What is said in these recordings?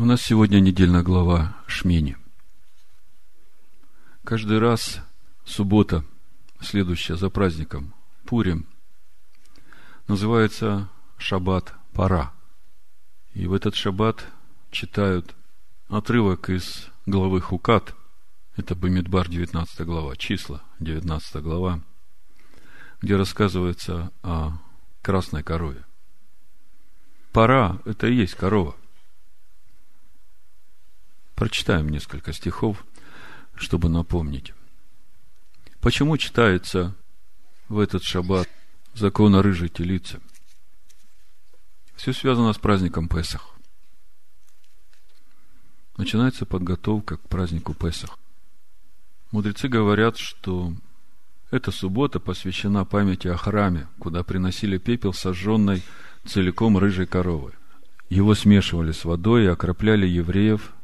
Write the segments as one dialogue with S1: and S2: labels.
S1: У нас сегодня недельная глава Шмини. Каждый раз суббота, следующая за праздником Пурим, называется Шаббат Пара. И в этот шаббат читают отрывок из главы Хукат, это Бамидбар, 19 глава, числа, 19 глава, где рассказывается о красной корове. Пора – это и есть корова – Прочитаем несколько стихов, чтобы напомнить. Почему читается в этот шаббат закон о рыжей телице? Все связано с праздником Песах. Начинается подготовка к празднику Песах. Мудрецы говорят, что эта суббота посвящена памяти о храме, куда приносили пепел сожженной целиком рыжей коровы. Его смешивали с водой и окропляли евреев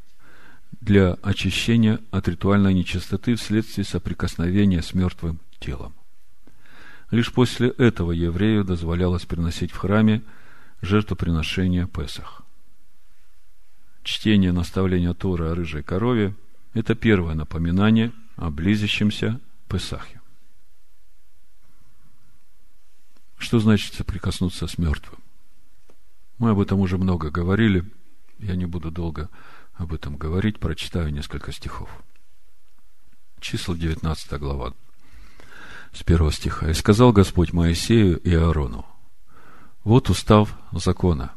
S1: для очищения от ритуальной нечистоты вследствие соприкосновения с мертвым телом. Лишь после этого еврею дозволялось приносить в храме жертвоприношение Песах. Чтение наставления Тора о рыжей корове – это первое напоминание о близящемся Песахе. Что значит соприкоснуться с мертвым? Мы об этом уже много говорили, я не буду долго об этом говорить, прочитаю несколько стихов. Числа 19 глава, с первого стиха. «И сказал Господь Моисею и Аарону, вот устав закона».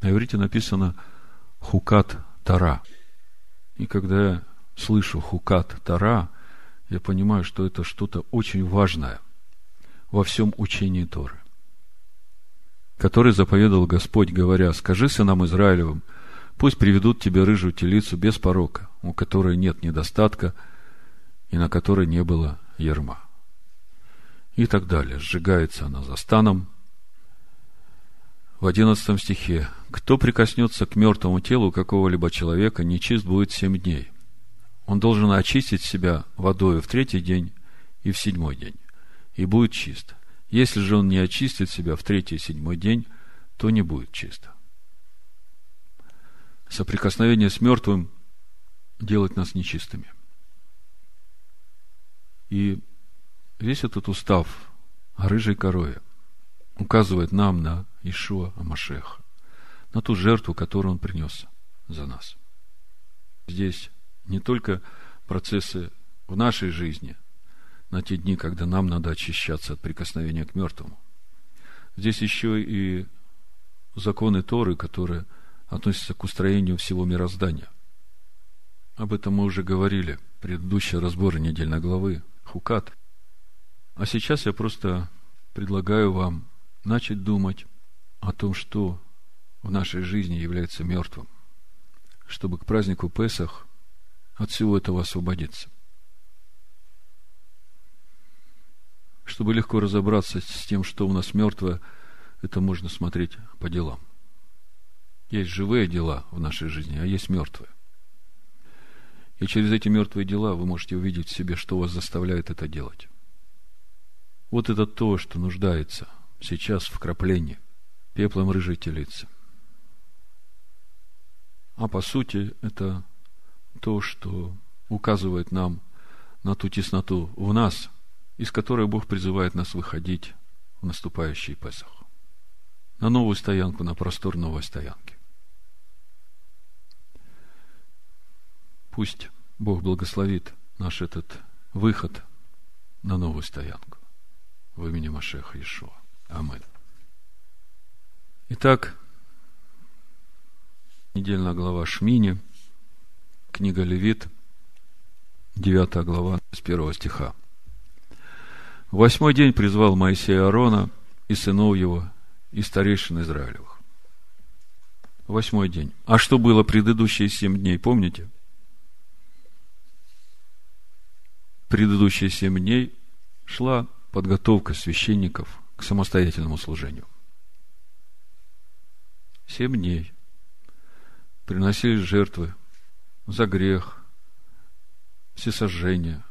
S1: На иврите написано «хукат тара». И когда я слышу «хукат тара», я понимаю, что это что-то очень важное во всем учении Торы, который заповедал Господь, говоря, «Скажи сынам Израилевым, Пусть приведут тебе рыжую телицу без порока, у которой нет недостатка и на которой не было ерма. И так далее. Сжигается она за станом. В одиннадцатом стихе. Кто прикоснется к мертвому телу какого-либо человека, нечист будет семь дней. Он должен очистить себя водой в третий день и в седьмой день, и будет чист. Если же он не очистит себя в третий и седьмой день, то не будет чисто соприкосновение с мертвым делать нас нечистыми. И весь этот устав о рыжей корове указывает нам на Ишуа Амашеха, на ту жертву, которую он принес за нас. Здесь не только процессы в нашей жизни, на те дни, когда нам надо очищаться от прикосновения к мертвому. Здесь еще и законы Торы, которые – относится к устроению всего мироздания. Об этом мы уже говорили в предыдущий разбор недельной главы Хукат. А сейчас я просто предлагаю вам начать думать о том, что в нашей жизни является мертвым, чтобы к празднику Песах от всего этого освободиться. Чтобы легко разобраться с тем, что у нас мертвое, это можно смотреть по делам. Есть живые дела в нашей жизни, а есть мертвые. И через эти мертвые дела вы можете увидеть в себе, что вас заставляет это делать. Вот это то, что нуждается сейчас в краплении пеплом рыжей телицы. А по сути, это то, что указывает нам на ту тесноту в нас, из которой Бог призывает нас выходить в наступающий Песах. На новую стоянку, на простор новой стоянки. Пусть Бог благословит наш этот выход на новую стоянку. В имени Машеха Ишуа. Амин. Итак, недельная глава Шмини, книга Левит, 9 глава, с 1 стиха. Восьмой день призвал Моисея Аарона и сынов его, и старейшин Израилевых. Восьмой день. А что было предыдущие семь дней, помните? Предыдущие семь дней шла подготовка священников к самостоятельному служению. Семь дней приносились жертвы за грех, всесожжения,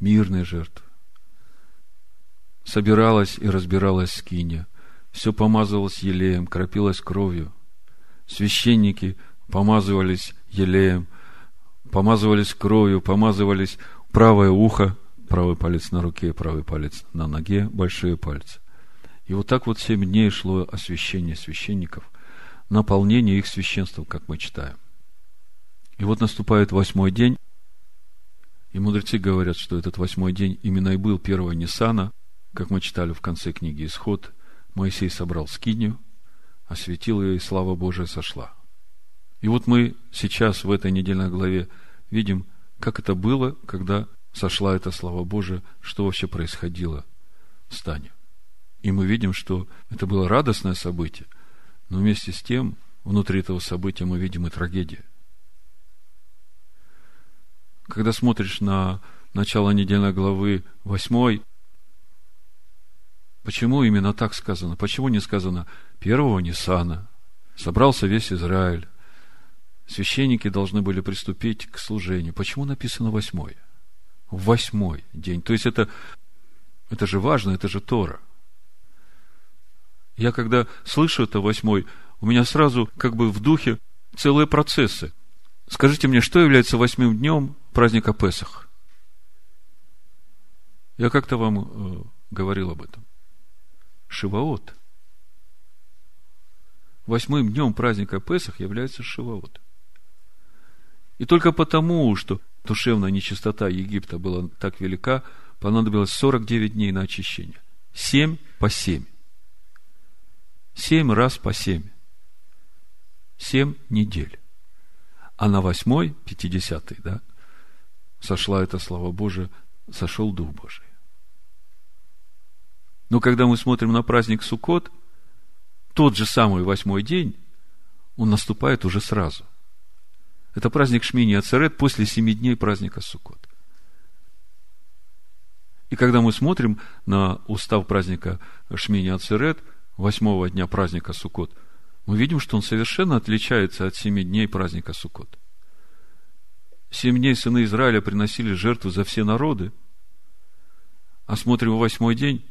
S1: мирные жертвы. Собиралась и разбиралась скиния, все помазывалось елеем, кропилось кровью, священники помазывались елеем, помазывались кровью, помазывались правое ухо, правый палец на руке, правый палец на ноге, большие пальцы. И вот так вот семь дней шло освящение священников, наполнение их священством, как мы читаем. И вот наступает восьмой день, и мудрецы говорят, что этот восьмой день именно и был первого Ниссана, как мы читали в конце книги Исход, Моисей собрал скинию, осветил ее, и слава Божия сошла. И вот мы сейчас в этой недельной главе видим, как это было, когда сошла эта слава Божия, что вообще происходило в стане. И мы видим, что это было радостное событие, но вместе с тем, внутри этого события мы видим и трагедию. Когда смотришь на начало недельной главы 8, почему именно так сказано? Почему не сказано первого Нисана? Собрался весь Израиль. Священники должны были приступить к служению. Почему написано восьмой? Восьмой день. То есть это, это же важно, это же Тора. Я когда слышу это восьмой, у меня сразу как бы в духе целые процессы. Скажите мне, что является восьмым днем праздника Песах? Я как-то вам э, говорил об этом. Шиваот. Восьмым днем праздника Песах является Шиваот. И только потому, что душевная нечистота Египта была так велика, понадобилось 49 дней на очищение. Семь по семь. Семь раз по семь. Семь недель. А на восьмой, пятидесятый, да, сошла эта слава Божия, сошел Дух Божий. Но когда мы смотрим на праздник Суккот, тот же самый восьмой день, он наступает уже сразу. Это праздник Шмини Ацерет после семи дней праздника Суккот. И когда мы смотрим на устав праздника Шмини Ацерет, восьмого дня праздника Суккот, мы видим, что он совершенно отличается от семи дней праздника Суккот. Семь дней сыны Израиля приносили жертву за все народы, а смотрим в восьмой день,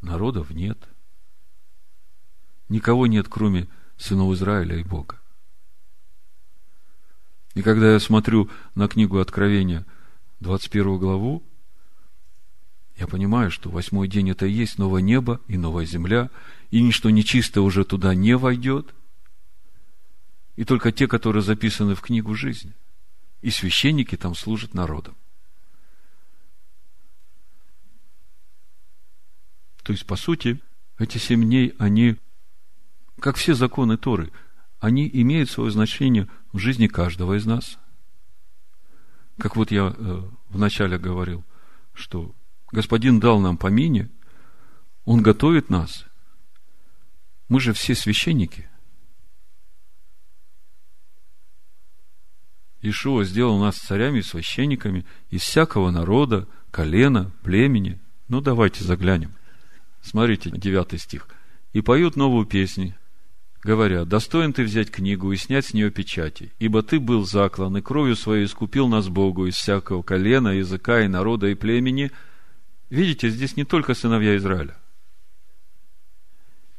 S1: народов нет. Никого нет, кроме сынов Израиля и Бога. И когда я смотрю на книгу Откровения, 21 главу, я понимаю, что восьмой день это и есть новое небо и новая земля, и ничто нечистое уже туда не войдет. И только те, которые записаны в книгу жизни. И священники там служат народом. То есть, по сути, эти семь дней, они, как все законы Торы, они имеют свое значение в жизни каждого из нас. Как вот я э, вначале говорил, что Господин дал нам помине, Он готовит нас. Мы же все священники. Ишуа сделал нас царями священниками из всякого народа, колена, племени. Ну, давайте заглянем. Смотрите, девятый стих. «И поют новую песню, говоря, достоин ты взять книгу и снять с нее печати, ибо ты был заклан, и кровью своей искупил нас Богу из всякого колена, языка и народа и племени, Видите, здесь не только сыновья Израиля.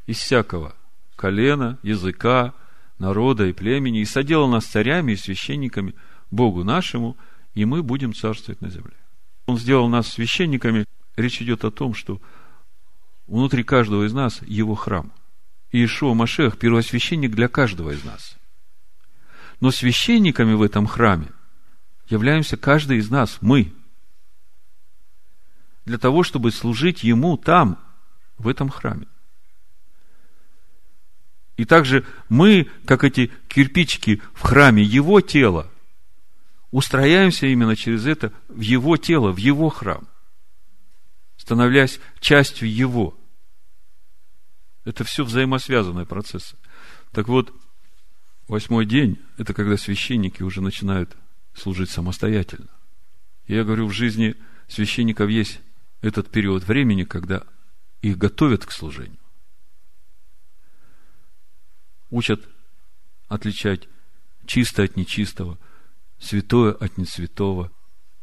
S1: Из всякого колена, языка, народа и племени, и соделал нас царями и священниками Богу нашему, и мы будем царствовать на земле. Он сделал нас священниками. Речь идет о том, что внутри каждого из нас его храм. Иешуа Машех – первосвященник для каждого из нас. Но священниками в этом храме являемся каждый из нас, мы – для того, чтобы служить Ему там, в этом храме. И также мы, как эти кирпичики в храме Его тела, устрояемся именно через это в Его тело, в Его храм, становляясь частью Его. Это все взаимосвязанные процессы. Так вот, восьмой день – это когда священники уже начинают служить самостоятельно. Я говорю, в жизни священников есть этот период времени, когда их готовят к служению. Учат отличать чистое от нечистого, святое от несвятого,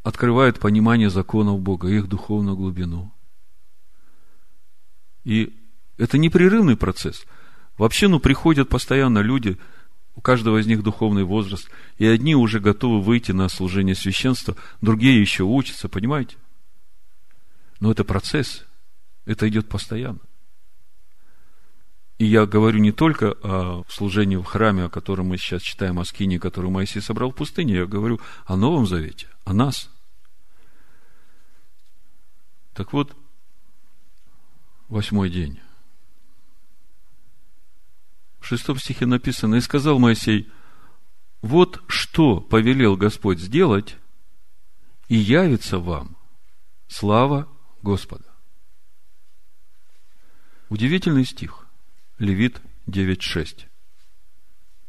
S1: открывают понимание законов Бога, их духовную глубину. И это непрерывный процесс. Вообще, ну, приходят постоянно люди, у каждого из них духовный возраст, и одни уже готовы выйти на служение священства, другие еще учатся, понимаете? Но это процесс, это идет постоянно. И я говорю не только о служении в храме, о котором мы сейчас читаем, о скине, которую Моисей собрал в пустыне, я говорю о Новом Завете, о нас. Так вот, восьмой день. В шестом стихе написано, «И сказал Моисей, вот что повелел Господь сделать, и явится вам слава Господа». Удивительный стих. Левит 9.6.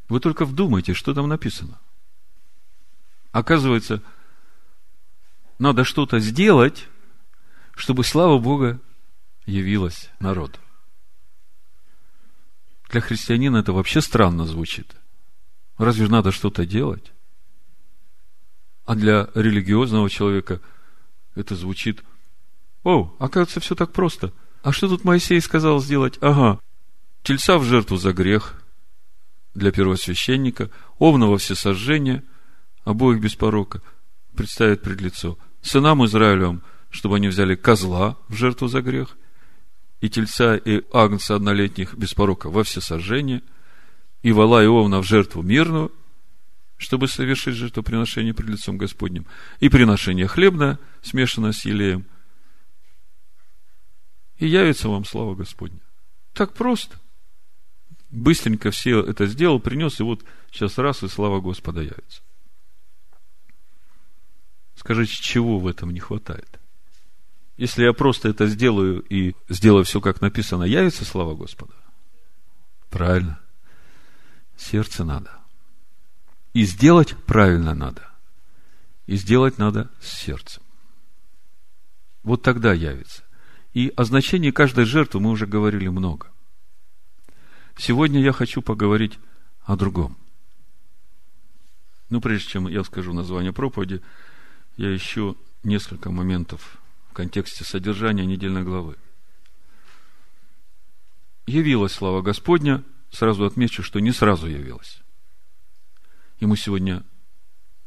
S1: Вы только вдумайте, что там написано. Оказывается, надо что-то сделать, чтобы слава Бога явилась народу. Для христианина это вообще странно звучит. Разве надо что-то делать? А для религиозного человека это звучит, о, оказывается, все так просто. А что тут Моисей сказал сделать? Ага, тельца в жертву за грех для первосвященника, овного всесожжения, обоих без порока, представить пред лицо. Сынам Израилевым, чтобы они взяли козла в жертву за грех, и тельца, и агнца однолетних без порока во всесожжение, и вала и овна в жертву мирную, чтобы совершить жертвоприношение пред лицом Господним, и приношение хлебное, смешанное с елеем, и явится вам слава Господня. Так просто – быстренько все это сделал, принес, и вот сейчас раз, и слава Господа явится. Скажите, чего в этом не хватает? Если я просто это сделаю и сделаю все, как написано, явится слава Господа? Правильно. Сердце надо. И сделать правильно надо. И сделать надо с сердцем. Вот тогда явится. И о значении каждой жертвы мы уже говорили много. Сегодня я хочу поговорить о другом. Ну, прежде чем я скажу название проповеди, я ищу несколько моментов контексте содержания недельной главы. Явилась слава Господня, сразу отмечу, что не сразу явилась. И мы сегодня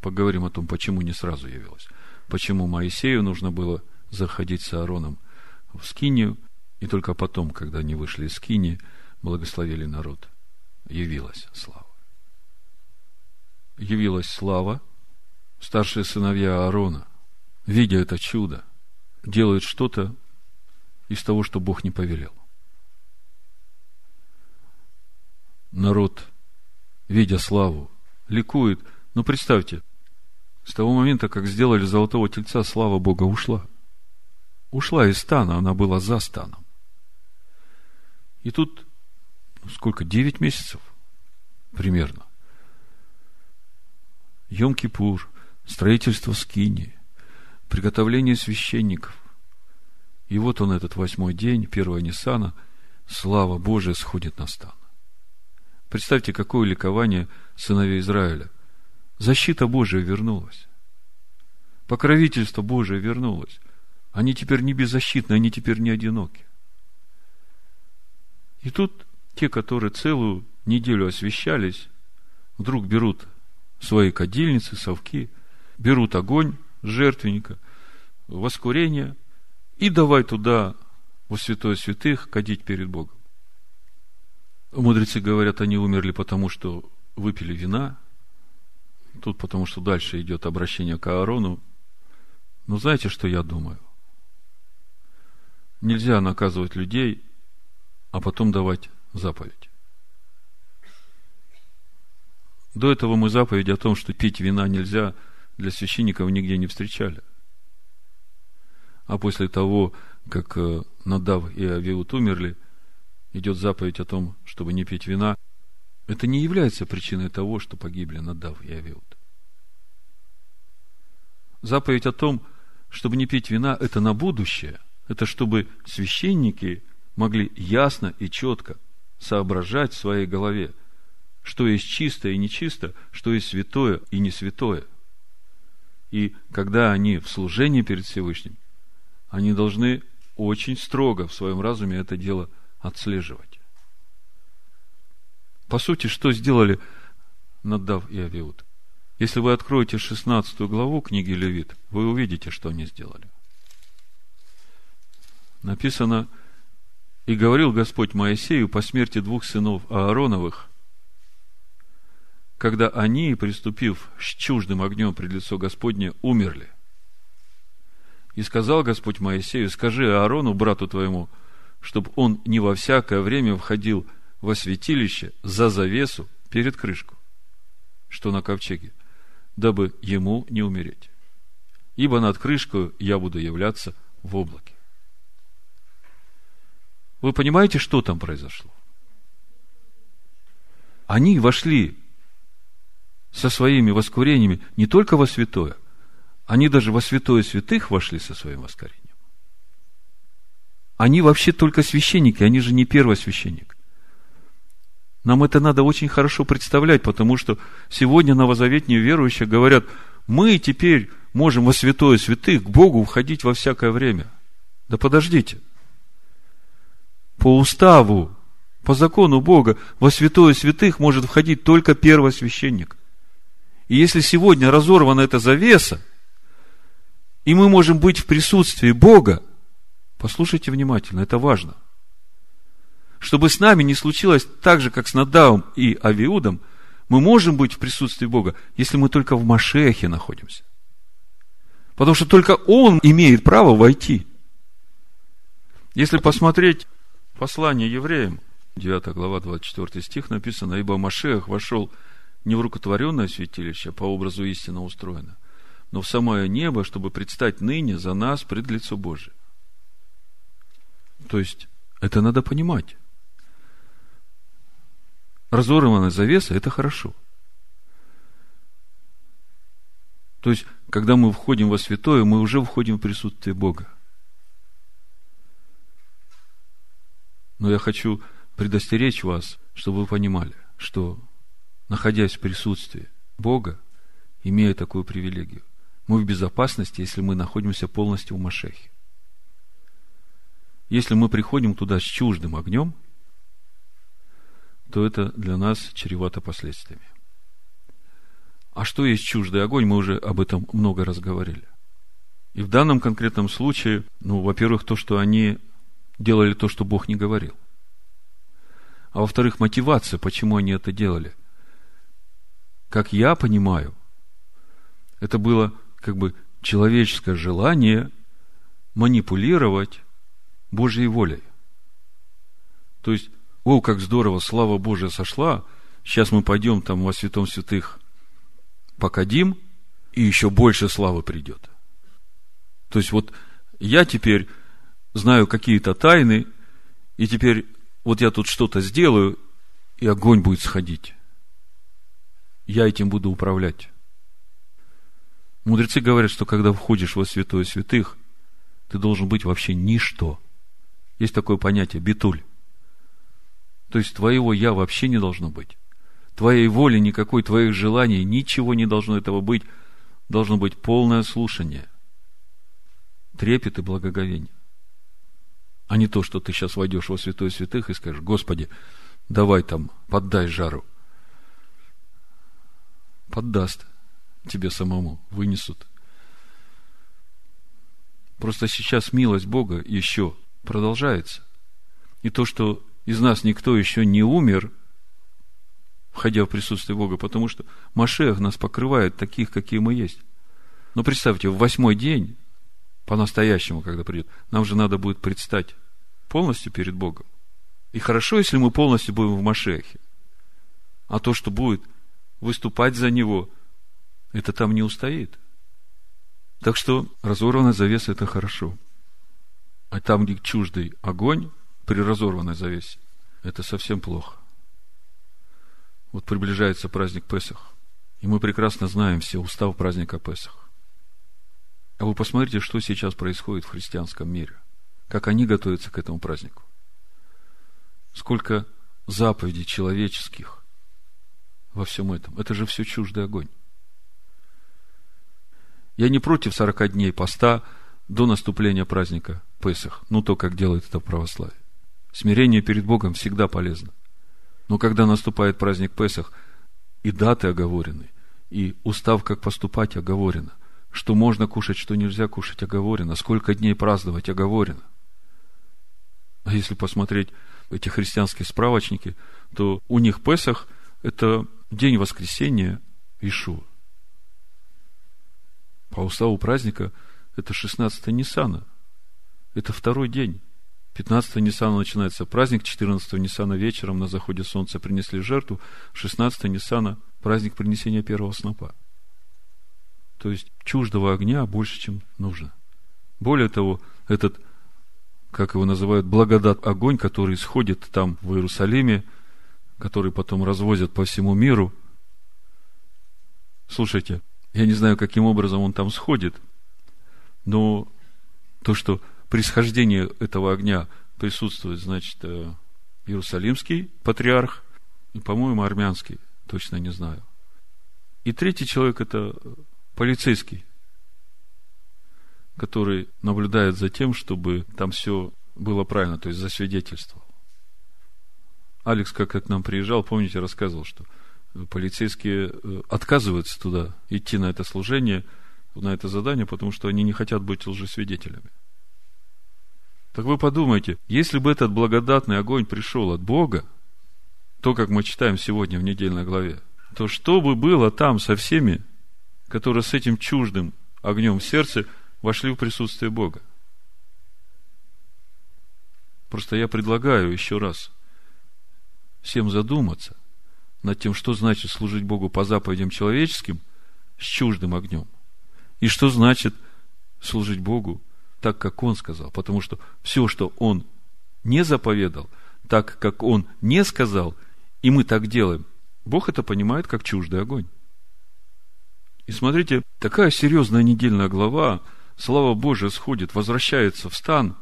S1: поговорим о том, почему не сразу явилась. Почему Моисею нужно было заходить с Аароном в Скинию, и только потом, когда они вышли из Скинии, благословили народ. Явилась слава. Явилась слава. Старшие сыновья Аарона, видя это чудо, делают что-то из того, что Бог не повелел. Народ, видя славу, ликует. Но представьте, с того момента, как сделали золотого тельца, слава Бога ушла. Ушла из стана, она была за станом. И тут сколько, 9 месяцев примерно. Йом-Кипур, строительство скини, приготовление священников. И вот он, этот восьмой день, первого Ниссана, слава Божия сходит на стан. Представьте, какое ликование сыновей Израиля. Защита Божия вернулась. Покровительство Божие вернулось. Они теперь не беззащитны, они теперь не одиноки. И тут те, которые целую неделю освещались, вдруг берут свои кадильницы, совки, берут огонь жертвенника, воскурение и давай туда, во святое святых, кадить перед Богом. Мудрецы говорят, они умерли потому, что выпили вина. Тут потому, что дальше идет обращение к Аарону. Но знаете, что я думаю? Нельзя наказывать людей, а потом давать заповедь. До этого мы заповедь о том, что пить вина нельзя, для священников нигде не встречали. А после того, как э, Надав и Авиут умерли, идет заповедь о том, чтобы не пить вина. Это не является причиной того, что погибли Надав и Авиут. Заповедь о том, чтобы не пить вина, это на будущее. Это чтобы священники могли ясно и четко соображать в своей голове, что есть чистое и нечисто, что есть святое и не святое. И когда они в служении перед Всевышним, они должны очень строго в своем разуме это дело отслеживать. По сути, что сделали Надав и Авиуд? Если вы откроете 16 главу книги Левит, вы увидите, что они сделали. Написано, и говорил Господь Моисею по смерти двух сынов Аароновых, когда они, приступив с чуждым огнем пред лицо Господне, умерли. И сказал Господь Моисею, скажи Аарону, брату твоему, чтобы он не во всякое время входил во святилище за завесу перед крышку, что на ковчеге, дабы ему не умереть. Ибо над крышкой я буду являться в облаке. Вы понимаете, что там произошло? Они вошли со своими воскурениями не только во святое, они даже во святое святых вошли со своим воскорением. Они вообще только священники, они же не первосвященник. Нам это надо очень хорошо представлять, потому что сегодня новозаветние верующие говорят, мы теперь можем во святое святых к Богу входить во всякое время. Да подождите. По уставу, по закону Бога, во святое святых может входить только первосвященник. И если сегодня разорвана эта завеса, и мы можем быть в присутствии Бога, послушайте внимательно, это важно – чтобы с нами не случилось так же, как с Надавом и Авиудом, мы можем быть в присутствии Бога, если мы только в Машехе находимся. Потому что только Он имеет право войти. Если посмотреть послание евреям, 9 глава, 24 стих написано, «Ибо Машех вошел не в рукотворенное святилище, а по образу истинно устроено, но в самое небо, чтобы предстать ныне за нас пред лицо Божие». То есть, это надо понимать разорвана завеса, это хорошо. То есть, когда мы входим во святое, мы уже входим в присутствие Бога. Но я хочу предостеречь вас, чтобы вы понимали, что, находясь в присутствии Бога, имея такую привилегию, мы в безопасности, если мы находимся полностью в Машехе. Если мы приходим туда с чуждым огнем – то это для нас чревато последствиями. А что есть чуждый огонь, мы уже об этом много раз говорили. И в данном конкретном случае, ну, во-первых, то, что они делали то, что Бог не говорил. А во-вторых, мотивация, почему они это делали. Как я понимаю, это было как бы человеческое желание манипулировать Божьей волей. То есть о, как здорово, слава Божия сошла, сейчас мы пойдем там во святом святых покадим, и еще больше славы придет. То есть вот я теперь знаю какие-то тайны, и теперь вот я тут что-то сделаю, и огонь будет сходить. Я этим буду управлять. Мудрецы говорят, что когда входишь во святое святых, ты должен быть вообще ничто. Есть такое понятие битуль. То есть твоего я вообще не должно быть. Твоей воли никакой, твоих желаний, ничего не должно этого быть. Должно быть полное слушание, трепет и благоговение. А не то, что ты сейчас войдешь во святой святых и скажешь, Господи, давай там, поддай жару. Поддаст тебе самому, вынесут. Просто сейчас милость Бога еще продолжается. И то, что из нас никто еще не умер, входя в присутствие Бога, потому что Машех нас покрывает таких, какие мы есть. Но представьте, в восьмой день, по-настоящему, когда придет, нам же надо будет предстать полностью перед Богом. И хорошо, если мы полностью будем в Машехе. А то, что будет выступать за Него, это там не устоит. Так что разорванная завеса – это хорошо. А там, где чуждый огонь, при разорванной завесе. Это совсем плохо. Вот приближается праздник Песах. И мы прекрасно знаем все устав праздника Песах. А вы посмотрите, что сейчас происходит в христианском мире. Как они готовятся к этому празднику. Сколько заповедей человеческих во всем этом. Это же все чуждый огонь. Я не против 40 дней поста до наступления праздника Песах. Ну, то, как делает это православие. Смирение перед Богом всегда полезно. Но когда наступает праздник Песах, и даты оговорены, и устав, как поступать, оговорено, что можно кушать, что нельзя кушать, оговорено, сколько дней праздновать, оговорено. А если посмотреть эти христианские справочники, то у них Песах – это день воскресения Ишуа. По уставу праздника это 16 Ниссана. Это второй день. 15 Ниссана начинается праздник, 14 Ниссана вечером на заходе солнца принесли жертву, 16 Ниссана праздник принесения первого снопа. То есть чуждого огня больше, чем нужно. Более того, этот, как его называют, благодат огонь, который исходит там в Иерусалиме, который потом развозят по всему миру. Слушайте, я не знаю, каким образом он там сходит, но то, что происхождение этого огня присутствует, значит, э, Иерусалимский патриарх и, по-моему, армянский, точно не знаю. И третий человек – это полицейский, который наблюдает за тем, чтобы там все было правильно, то есть засвидетельствовал. Алекс, как к нам приезжал, помните, рассказывал, что полицейские э, отказываются туда идти на это служение, на это задание, потому что они не хотят быть лжесвидетелями. Так вы подумайте, если бы этот благодатный огонь пришел от Бога, то, как мы читаем сегодня в недельной главе, то что бы было там со всеми, которые с этим чуждым огнем в сердце вошли в присутствие Бога? Просто я предлагаю еще раз всем задуматься над тем, что значит служить Богу по заповедям человеческим с чуждым огнем. И что значит служить Богу так, как Он сказал. Потому что все, что Он не заповедал, так, как Он не сказал, и мы так делаем, Бог это понимает как чуждый огонь. И смотрите, такая серьезная недельная глава, слава Божия сходит, возвращается в стан,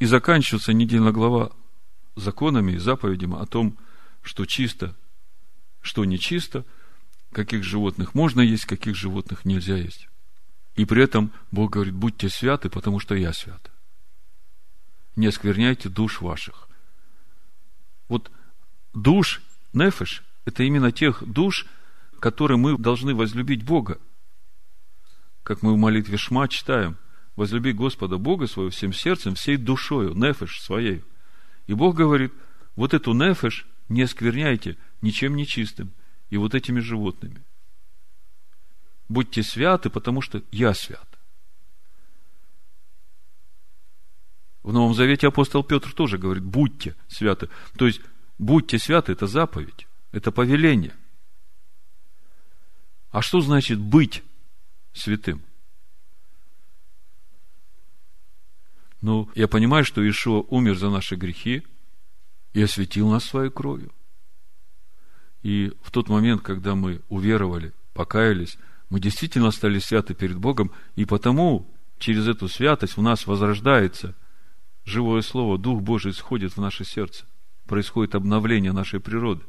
S1: и заканчивается недельная глава законами и заповедями о том, что чисто, что нечисто, каких животных можно есть, каких животных нельзя есть. И при этом Бог говорит, будьте святы, потому что я свят. Не оскверняйте душ ваших. Вот душ, нефеш, это именно тех душ, которые мы должны возлюбить Бога. Как мы в молитве Шма читаем, возлюби Господа Бога своего всем сердцем, всей душою, нефеш своей. И Бог говорит, вот эту нефеш не оскверняйте ничем нечистым и вот этими животными – будьте святы, потому что я свят. В Новом Завете апостол Петр тоже говорит, будьте святы. То есть, будьте святы – это заповедь, это повеление. А что значит быть святым? Ну, я понимаю, что Ишуа умер за наши грехи и осветил нас своей кровью. И в тот момент, когда мы уверовали, покаялись, мы действительно стали святы перед Богом, и потому через эту святость в нас возрождается живое слово, Дух Божий сходит в наше сердце. Происходит обновление нашей природы.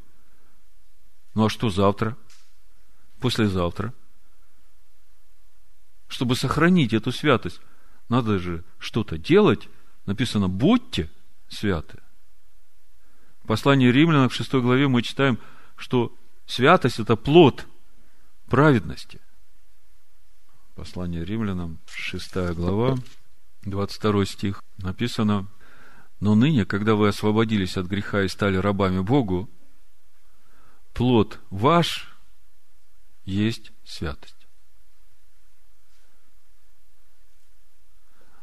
S1: Ну а что завтра? Послезавтра? Чтобы сохранить эту святость, надо же что-то делать. Написано, будьте святы. В послании римлянам в 6 главе мы читаем, что святость – это плод праведности. Послание римлянам, 6 глава, 22 стих, написано, «Но ныне, когда вы освободились от греха и стали рабами Богу, плод ваш есть святость».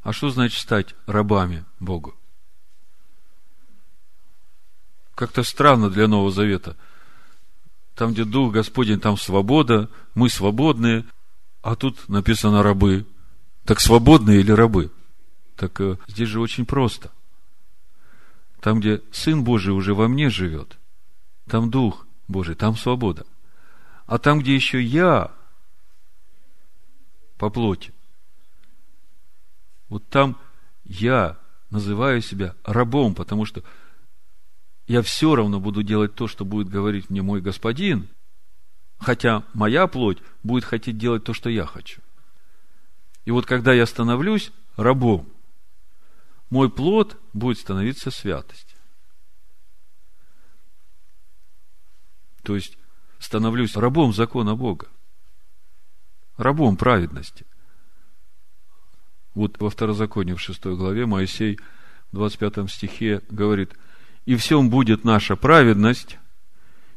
S1: А что значит стать рабами Богу? Как-то странно для Нового Завета. Там, где Дух Господень, там свобода, мы свободные, а тут написано рабы. Так свободные или рабы? Так э, здесь же очень просто. Там, где Сын Божий уже во мне живет, там Дух Божий, там свобода. А там, где еще я по плоти, вот там я называю себя рабом, потому что я все равно буду делать то, что будет говорить мне мой господин, Хотя моя плоть будет хотеть делать то, что я хочу. И вот когда я становлюсь рабом, мой плод будет становиться святостью. То есть, становлюсь рабом закона Бога. Рабом праведности. Вот во второзаконии в 6 главе Моисей в 25 стихе говорит, «И всем будет наша праведность,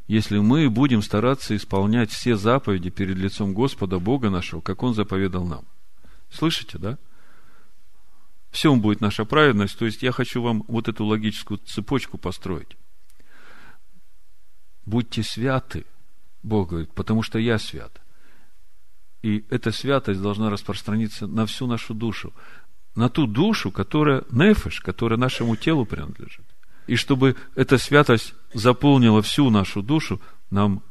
S1: если мы будем стараться исполнять все заповеди перед лицом Господа Бога нашего, как Он заповедал нам». Слышите, да? Всем будет наша праведность. То есть я хочу вам вот эту логическую цепочку построить. Будьте святы, Бог говорит, потому что я свят. И эта святость должна распространиться на всю нашу душу, на ту душу, которая нефеш, которая нашему телу принадлежит. И чтобы эта святость заполнила всю нашу душу, нам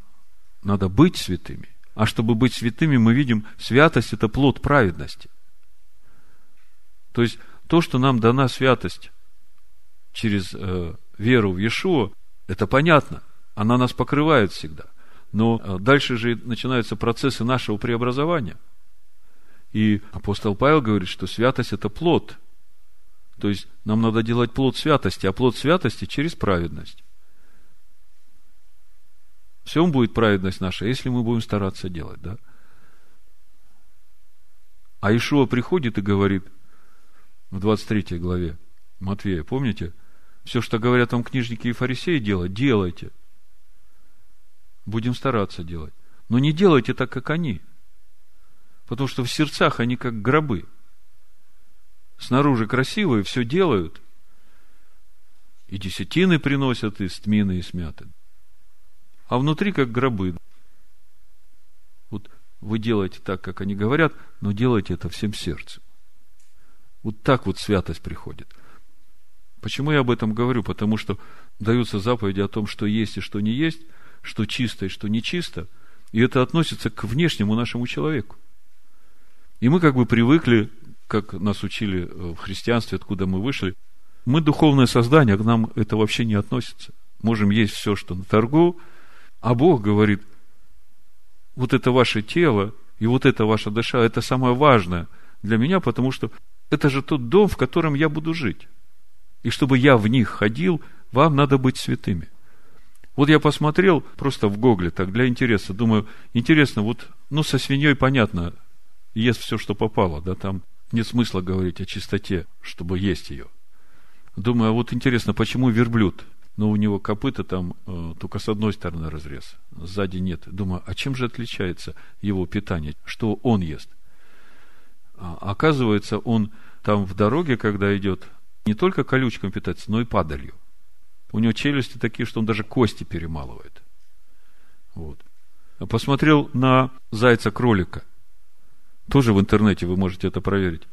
S1: надо быть святыми. А чтобы быть святыми, мы видим, святость – это плод праведности. То есть, то, что нам дана святость через э, веру в Иешуа, это понятно. Она нас покрывает всегда. Но э, дальше же начинаются процессы нашего преобразования. И апостол Павел говорит, что святость – это плод. То есть, нам надо делать плод святости, а плод святости через праведность. Всем будет праведность наша, если мы будем стараться делать, да? А Ишуа приходит и говорит в 23 главе Матвея, помните? Все, что говорят там книжники и фарисеи делать, делайте. Будем стараться делать. Но не делайте так, как они. Потому что в сердцах они как гробы. Снаружи красивые, все делают. И десятины приносят из тмины и смяты а внутри как гробы. Вот вы делаете так, как они говорят, но делайте это всем сердцем. Вот так вот святость приходит. Почему я об этом говорю? Потому что даются заповеди о том, что есть и что не есть, что чисто и что нечисто, и это относится к внешнему нашему человеку. И мы как бы привыкли, как нас учили в христианстве, откуда мы вышли, мы духовное создание, а к нам это вообще не относится. Можем есть все, что на торгу, а Бог говорит, вот это ваше тело и вот это ваша душа, это самое важное для меня, потому что это же тот дом, в котором я буду жить. И чтобы я в них ходил, вам надо быть святыми. Вот я посмотрел просто в Гогле, так, для интереса. Думаю, интересно, вот, ну, со свиньей понятно, ест все, что попало, да, там нет смысла говорить о чистоте, чтобы есть ее. Думаю, а вот интересно, почему верблюд но у него копыта там э, только с одной стороны разрез, сзади нет. Думаю, а чем же отличается его питание? Что он ест? А, оказывается, он там в дороге, когда идет, не только колючком питается, но и падалью. У него челюсти такие, что он даже кости перемалывает. Вот. Посмотрел на зайца-кролика. Тоже в интернете вы можете это проверить.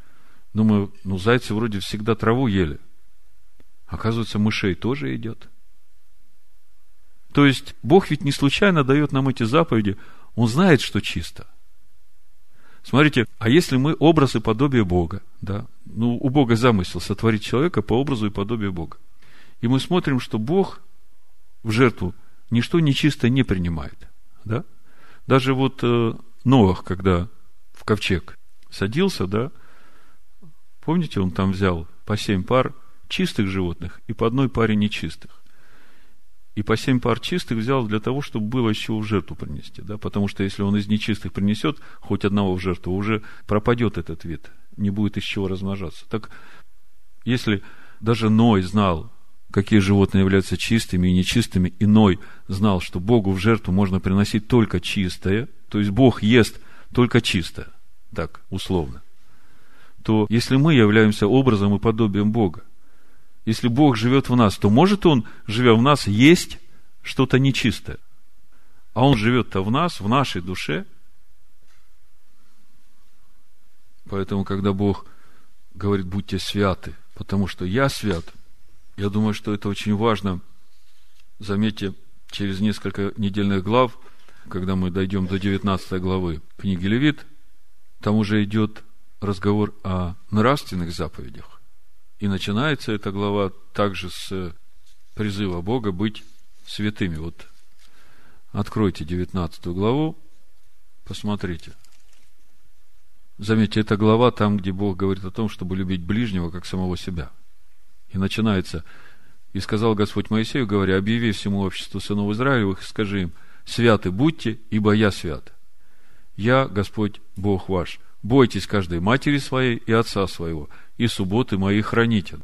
S1: Думаю, ну, зайцы вроде всегда траву ели. Оказывается, мышей тоже идет. То есть, Бог ведь не случайно дает нам эти заповеди. Он знает, что чисто. Смотрите, а если мы образ и подобие Бога, да, ну, у Бога замысел сотворить человека по образу и подобию Бога. И мы смотрим, что Бог в жертву ничто нечисто не принимает, да. Даже вот э, Ноах, когда в ковчег садился, да, помните, он там взял по семь пар чистых животных и по одной паре нечистых и по семь пар чистых взял для того, чтобы было еще в жертву принести. Да? Потому что если он из нечистых принесет хоть одного в жертву, уже пропадет этот вид, не будет из чего размножаться. Так, если даже Ной знал, какие животные являются чистыми и нечистыми, и Ной знал, что Богу в жертву можно приносить только чистое, то есть Бог ест только чистое, так, условно, то если мы являемся образом и подобием Бога, если Бог живет в нас, то может Он, живя в нас, есть что-то нечистое. А Он живет-то в нас, в нашей душе. Поэтому, когда Бог говорит, будьте святы, потому что я свят, я думаю, что это очень важно. Заметьте, через несколько недельных глав, когда мы дойдем до 19 главы книги Левит, там уже идет разговор о нравственных заповедях. И начинается эта глава также с призыва Бога быть святыми. Вот откройте 19 главу, посмотрите. Заметьте, эта глава там, где Бог говорит о том, чтобы любить ближнего, как самого себя. И начинается, и сказал Господь Моисею, говоря, объяви всему обществу сынов Израилевых, и скажи им, святы будьте, ибо я свят. Я, Господь, Бог ваш. Бойтесь каждой матери своей и отца своего, и субботы мои храните.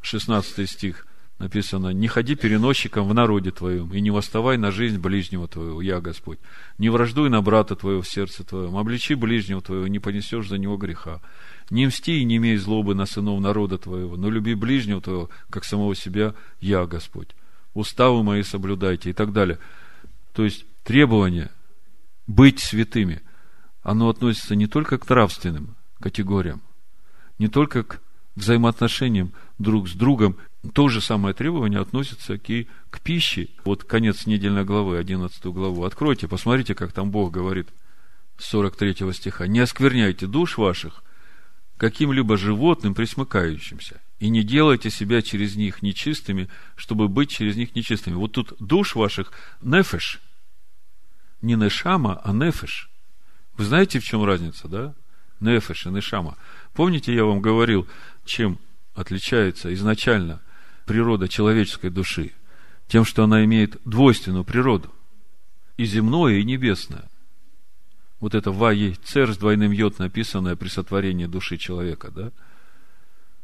S1: 16 стих написано, не ходи переносчиком в народе твоем, и не восставай на жизнь ближнего твоего, я Господь. Не враждуй на брата твоего в сердце твоем, обличи ближнего твоего, не понесешь за него греха. Не мсти и не имей злобы на сынов народа твоего, но люби ближнего твоего, как самого себя, я Господь. Уставы мои соблюдайте и так далее. То есть, требование быть святыми, оно относится не только к нравственным категориям, не только к взаимоотношениям друг с другом. То же самое требование относится и к пище. Вот конец недельной главы, 11 главу. Откройте, посмотрите, как там Бог говорит, 43 стиха. «Не оскверняйте душ ваших каким-либо животным присмыкающимся, и не делайте себя через них нечистыми, чтобы быть через них нечистыми». Вот тут душ ваших нефеш. Не нешама, а нефеш. Вы знаете, в чем разница, да? Нефеш и нешама. Помните, я вам говорил, чем отличается изначально природа человеческой души? Тем, что она имеет двойственную природу. И земное, и небесное. Вот это «Ва цер» с двойным «йод», написанное при сотворении души человека, да?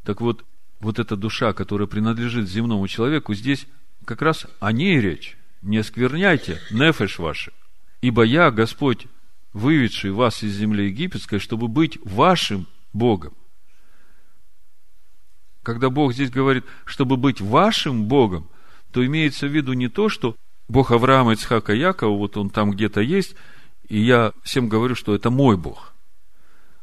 S1: Так вот, вот эта душа, которая принадлежит земному человеку, здесь как раз о ней речь. Не оскверняйте нефеш ваши, ибо я, Господь, выведший вас из земли египетской, чтобы быть вашим Богом. Когда Бог здесь говорит, чтобы быть вашим Богом, то имеется в виду не то, что Бог Авраама, Ицхака, Якова, вот он там где-то есть, и я всем говорю, что это мой Бог.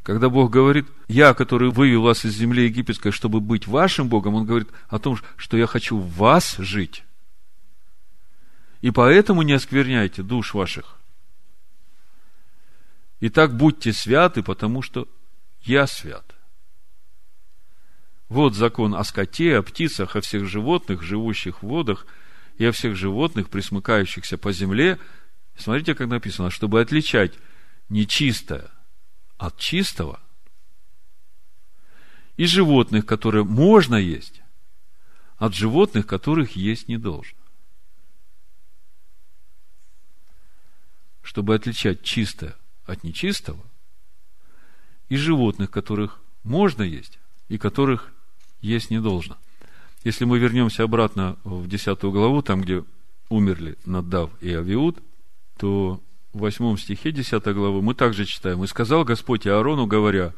S1: Когда Бог говорит, я, который вывел вас из земли египетской, чтобы быть вашим Богом, Он говорит о том, что я хочу в вас жить. И поэтому не оскверняйте душ ваших. Итак, будьте святы, потому что я свят. Вот закон о скоте, о птицах, о всех животных, живущих в водах, и о всех животных, присмыкающихся по земле. Смотрите, как написано, чтобы отличать нечистое от чистого, и животных, которые можно есть, от животных, которых есть не должно. Чтобы отличать чистое от нечистого, и животных, которых можно есть, и которых есть не должно. Если мы вернемся обратно в 10 главу, там, где умерли Надав и Авиуд, то в 8 стихе 10 главы мы также читаем. «И сказал Господь Аарону, говоря,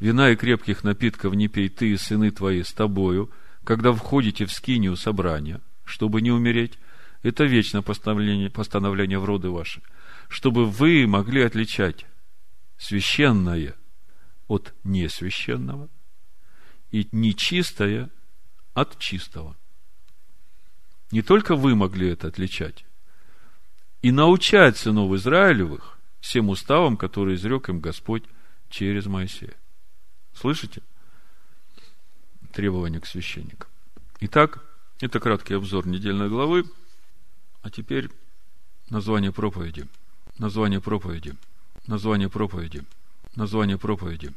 S1: вина и крепких напитков не пей ты и сыны твои с тобою, когда входите в скинию собрания, чтобы не умереть. Это вечное постановление, постановление в роды ваши, чтобы вы могли отличать священное от несвященного, и нечистое от чистого. Не только вы могли это отличать, и научать сынов Израилевых всем уставам, которые изрек им Господь через Моисея. Слышите? Требования к священникам. Итак, это краткий обзор недельной главы. А теперь название проповеди. Название проповеди. Название проповеди. Название проповеди.